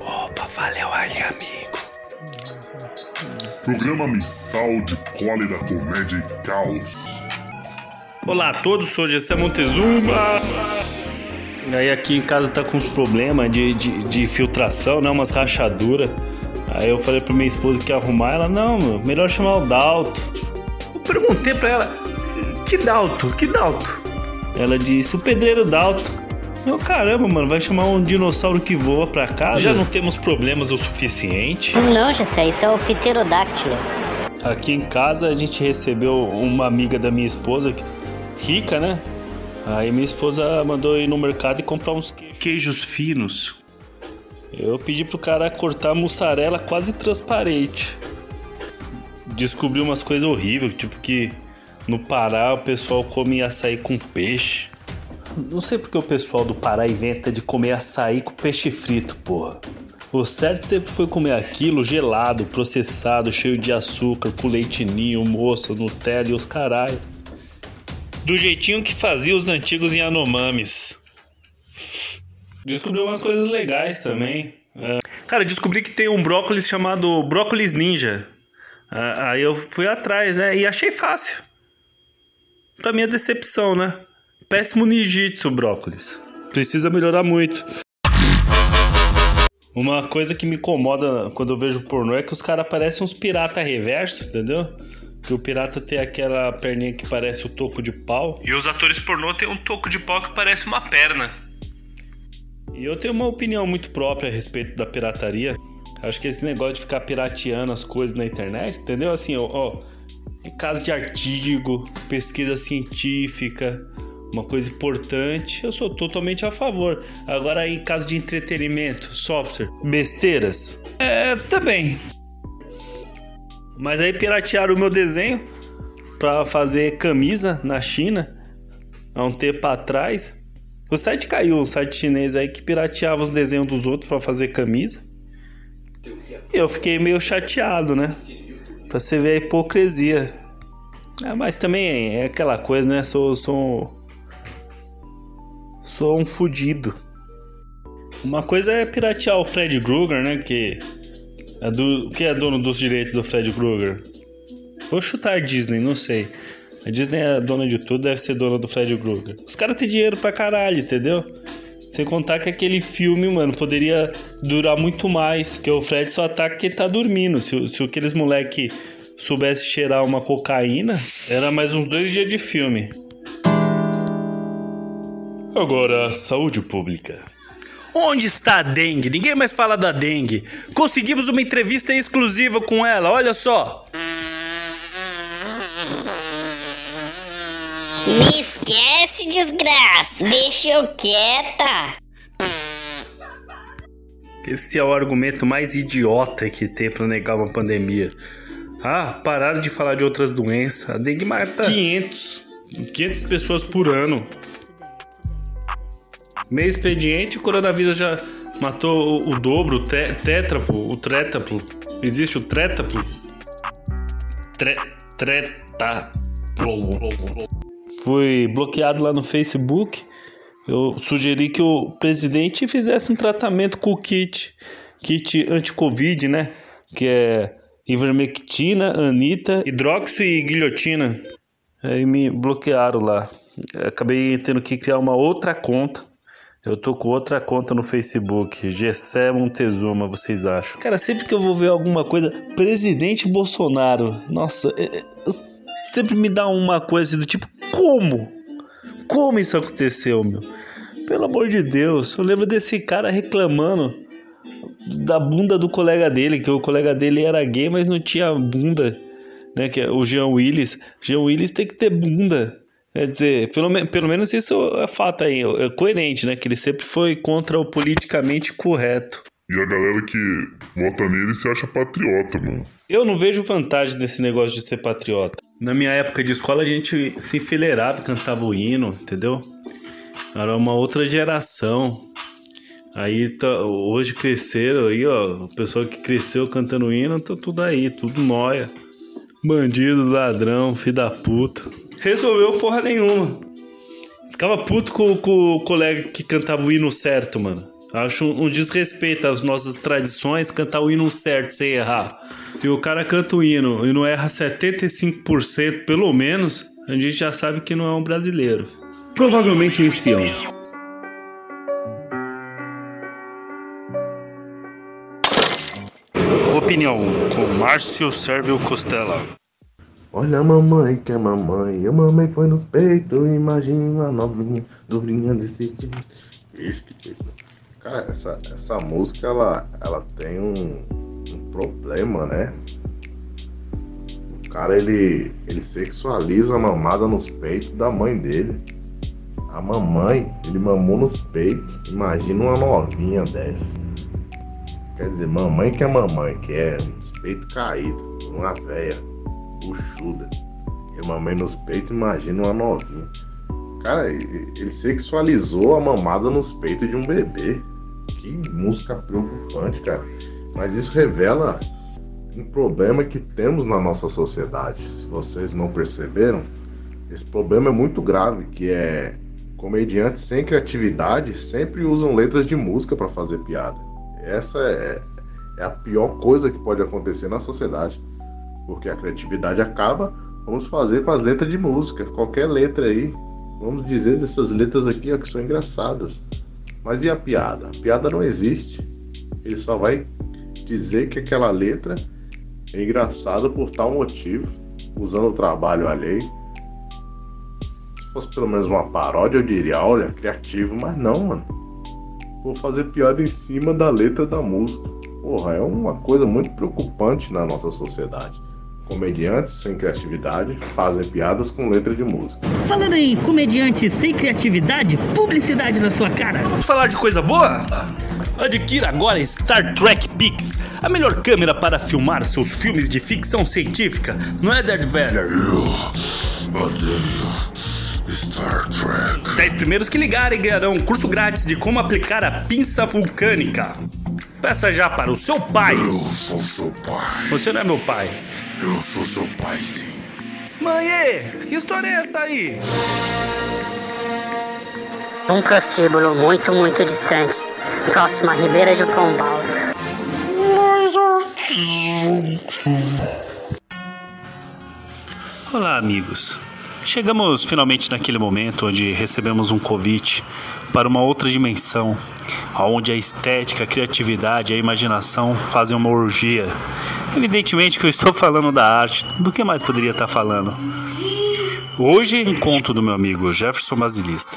Opa, valeu aí, amigo. Programa mensal de cólera, comédia e caos. Olá a todos, sou Gessé Montezuma. E aí aqui em casa tá com uns problemas de, de, de filtração, né? Umas rachaduras. Aí eu falei pra minha esposa que ia arrumar, ela, não, meu, melhor chamar o Dalto. Eu perguntei pra ela, que Dalto? Que Dalto? Ela disse, o pedreiro Dalto. Eu, caramba, mano, vai chamar um dinossauro que voa pra casa? Já não temos problemas o suficiente. Não, Gessé, isso é o fiterodáctilo. Aqui em casa a gente recebeu uma amiga da minha esposa, rica, né? Aí minha esposa mandou ir no mercado e comprar uns queijos, queijos finos. Eu pedi pro cara cortar mussarela quase transparente. Descobri umas coisas horríveis, tipo que no Pará o pessoal come açaí com peixe. Não sei porque o pessoal do Pará inventa de comer açaí com peixe frito, porra. O certo sempre foi comer aquilo gelado, processado, cheio de açúcar, com leitinho, moça, Nutella e os caralho. Do jeitinho que fazia os antigos Yanomamis. Descobri umas coisas legais também. É. Cara, descobri que tem um brócolis chamado brócolis ninja. Ah, Aí eu fui atrás, né? E achei fácil. Pra minha decepção, né? Péssimo ninjitsu, brócolis. Precisa melhorar muito. Uma coisa que me incomoda quando eu vejo pornô é que os caras parecem uns pirata reverso, entendeu? Que o pirata tem aquela perninha que parece o toco de pau. E os atores pornô tem um toco de pau que parece uma perna. E eu tenho uma opinião muito própria a respeito da pirataria. Acho que esse negócio de ficar pirateando as coisas na internet, entendeu? Assim, ó, ó em caso de artigo, pesquisa científica, uma coisa importante, eu sou totalmente a favor. Agora, em caso de entretenimento, software, besteiras, é, também. Mas aí piratearam o meu desenho para fazer camisa na China há um tempo atrás. O site caiu, um site chinês aí que pirateava os desenhos dos outros para fazer camisa. E eu fiquei meio chateado, né? Pra você ver a hipocrisia. Ah, mas também é aquela coisa, né? Sou, sou, sou um fudido. Uma coisa é piratear o Fred Krueger, né? Que é, do, que é dono dos direitos do Fred Krueger. Vou chutar a Disney, não sei. A Disney é dona de tudo, deve ser dona do Fred Krueger. Os caras têm dinheiro pra caralho, entendeu? Sem contar que aquele filme, mano, poderia durar muito mais. Que o Fred só ataca quem tá dormindo. Se, se aqueles moleque soubesse cheirar uma cocaína, era mais uns dois dias de filme. Agora, saúde pública. Onde está a dengue? Ninguém mais fala da dengue. Conseguimos uma entrevista exclusiva com ela, olha só. Me esquece, desgraça. Deixa eu quieta. Esse é o argumento mais idiota que tem pra negar uma pandemia. Ah, pararam de falar de outras doenças. A dengue mata 500, 500 pessoas por ano. Meio expediente, o coronavírus já matou o, o dobro, o te, tétraplo, o trétaplo. Existe o trétaplo? Tre, trétaplo. Fui bloqueado lá no Facebook. Eu sugeri que o presidente fizesse um tratamento com o kit, kit anti-covid, né? Que é ivermectina, anita, hidroxi e guilhotina. Aí me bloquearam lá. Acabei tendo que criar uma outra conta. Eu tô com outra conta no Facebook, Gessé Montezuma, vocês acham? Cara, sempre que eu vou ver alguma coisa, presidente Bolsonaro, nossa, é, é, sempre me dá uma coisa do tipo, como? Como isso aconteceu, meu? Pelo amor de Deus, eu lembro desse cara reclamando da bunda do colega dele, que o colega dele era gay, mas não tinha bunda, né? Que é o Jean Willis. Jean Willis tem que ter bunda. Quer dizer, pelo, me- pelo menos isso é fato aí, é coerente, né? Que ele sempre foi contra o politicamente correto. E a galera que vota nele se acha patriota, mano. Eu não vejo vantagem nesse negócio de ser patriota. Na minha época de escola, a gente se enfileirava e cantava o hino, entendeu? Era uma outra geração. Aí tá, hoje cresceram aí, ó. O pessoal que cresceu cantando hino, tá tudo aí, tudo nóia. Bandido, ladrão, filho da puta. Resolveu porra nenhuma. Ficava puto com, com o colega que cantava o hino certo, mano. Acho um, desrespeito às nossas tradições cantar o hino certo sem errar. Se o cara canta o hino e não erra 75% pelo menos, a gente já sabe que não é um brasileiro. Provavelmente um espião. Opinião com Márcio Sérvio Costela. Olha a mamãe que é mamãe, a mamãe foi nos peitos, imagina a novinha, dobrinha desse tipo. Ixi, que feito. Cara, essa, essa música, ela, ela tem um, um problema, né? O cara, ele, ele sexualiza a mamada nos peitos da mãe dele. A mamãe, ele mamou nos peitos, imagina uma novinha dessa. Quer dizer, mamãe que é mamãe, que é nos peitos caídos, uma véia buchuda. E mamãe nos peitos, imagina uma novinha. Cara, ele sexualizou a mamada nos peitos de um bebê. Que música preocupante, cara. Mas isso revela um problema que temos na nossa sociedade. Se vocês não perceberam, esse problema é muito grave, que é comediantes sem criatividade sempre usam letras de música para fazer piada. Essa é, é a pior coisa que pode acontecer na sociedade. Porque a criatividade acaba, vamos fazer com as letras de música. Qualquer letra aí, vamos dizer dessas letras aqui ó, que são engraçadas. Mas e a piada? A piada não existe. Ele só vai dizer que aquela letra é engraçada por tal motivo, usando o trabalho alheio. Se fosse pelo menos uma paródia, eu diria, olha, criativo, mas não, mano. Vou fazer piada em cima da letra da música. Porra, é uma coisa muito preocupante na nossa sociedade. Comediantes sem criatividade fazem piadas com letra de música. Falando em comediante sem criatividade, publicidade na sua cara. Vamos falar de coisa boa? Adquira agora Star Trek Pix, a melhor câmera para filmar seus filmes de ficção científica. Não é Darth Vader? Star Trek. 10 primeiros que ligarem ganharão um curso grátis de como aplicar a pinça vulcânica. Peça já para o seu pai. Eu sou seu pai. Você não é meu pai. Eu sou seu pai, sim. Mãe, que história é essa aí? Um prostíbulo muito, muito distante. Próximo à Ribeira de Pombal. Olá, amigos. Chegamos finalmente naquele momento onde recebemos um convite para uma outra dimensão, onde a estética, a criatividade e a imaginação fazem uma orgia. Evidentemente que eu estou falando da arte, do que mais poderia estar falando? Hoje, um conto do meu amigo Jefferson Basilista.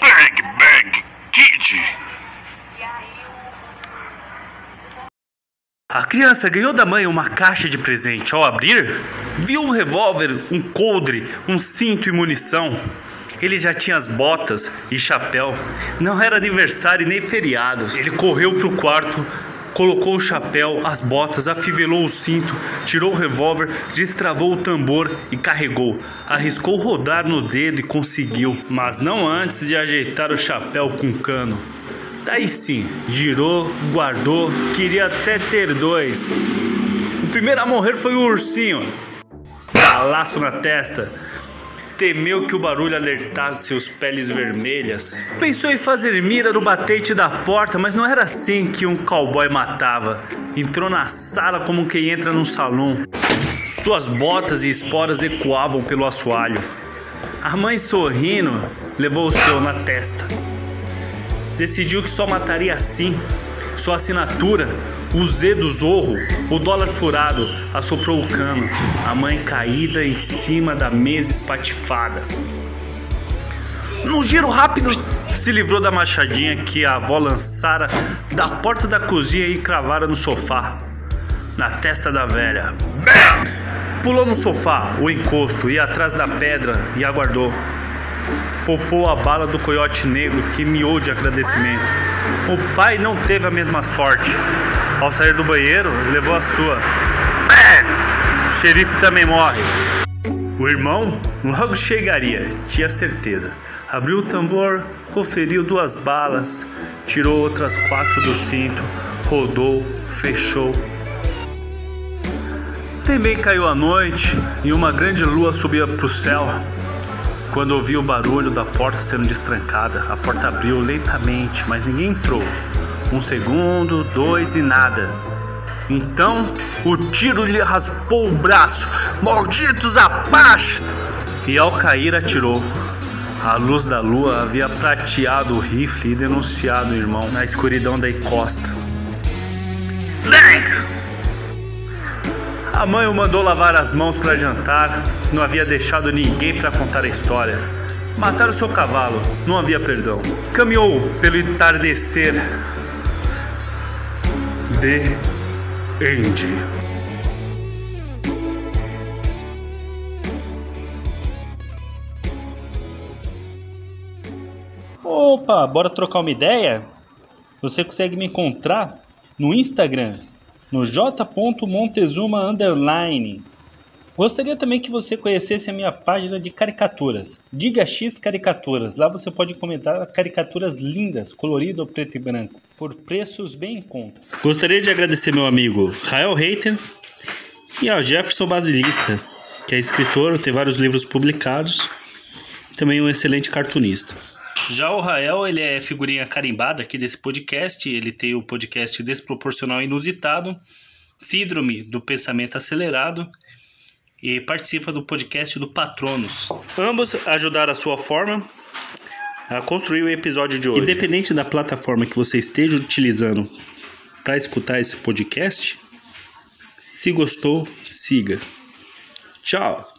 Bang, bang, kid. A criança ganhou da mãe uma caixa de presente. Ao abrir, viu um revólver, um coldre, um cinto e munição. Ele já tinha as botas e chapéu. Não era aniversário nem feriado. Ele correu para o quarto, colocou o chapéu, as botas, afivelou o cinto, tirou o revólver, destravou o tambor e carregou. Arriscou rodar no dedo e conseguiu, mas não antes de ajeitar o chapéu com cano. Daí sim, girou, guardou, queria até ter dois. O primeiro a morrer foi o ursinho. Balaço na testa. Temeu que o barulho alertasse seus peles vermelhas. Pensou em fazer mira no batente da porta, mas não era assim que um cowboy matava. Entrou na sala como quem entra num salão. Suas botas e esporas ecoavam pelo assoalho. A mãe sorrindo levou o seu na testa decidiu que só mataria assim. Sua assinatura, o Z do Zorro, o dólar furado, assoprou o cano, a mãe caída em cima da mesa espatifada. Num giro rápido, se livrou da machadinha que a avó lançara da porta da cozinha e cravara no sofá, na testa da velha. Pulou no sofá, o encosto, e atrás da pedra e aguardou popou a bala do coiote negro que miou de agradecimento. O pai não teve a mesma sorte. Ao sair do banheiro, levou a sua. O xerife também morre. O irmão logo chegaria, tinha certeza. Abriu o tambor, conferiu duas balas, tirou outras quatro do cinto, rodou, fechou. Também caiu a noite e uma grande lua subia para o céu. Quando ouviu o barulho da porta sendo destrancada, a porta abriu lentamente, mas ninguém entrou. Um segundo, dois e nada. Então o tiro lhe raspou o braço. Malditos apaches! E ao cair atirou. A luz da lua havia prateado o rifle e denunciado o irmão na escuridão da encosta. A mãe o mandou lavar as mãos para jantar, não havia deixado ninguém para contar a história. Mataram seu cavalo, não havia perdão. Caminhou pelo entardecer. The End. Opa, bora trocar uma ideia? Você consegue me encontrar no Instagram, no j.montezuma underline. Gostaria também que você conhecesse a minha página de caricaturas, Diga X Caricaturas. Lá você pode comentar caricaturas lindas, colorido preto e branco, por preços bem em conta. Gostaria de agradecer meu amigo Rael Reiter e ao Jefferson Basilista, que é escritor, tem vários livros publicados, também um excelente cartunista. Já o Rael, ele é figurinha carimbada aqui desse podcast, ele tem o podcast Desproporcional Inusitado, Síndrome do Pensamento Acelerado e participa do podcast do Patronos. Ambos ajudaram a sua forma a construir o episódio de hoje. Independente da plataforma que você esteja utilizando para escutar esse podcast, se gostou, siga. Tchau!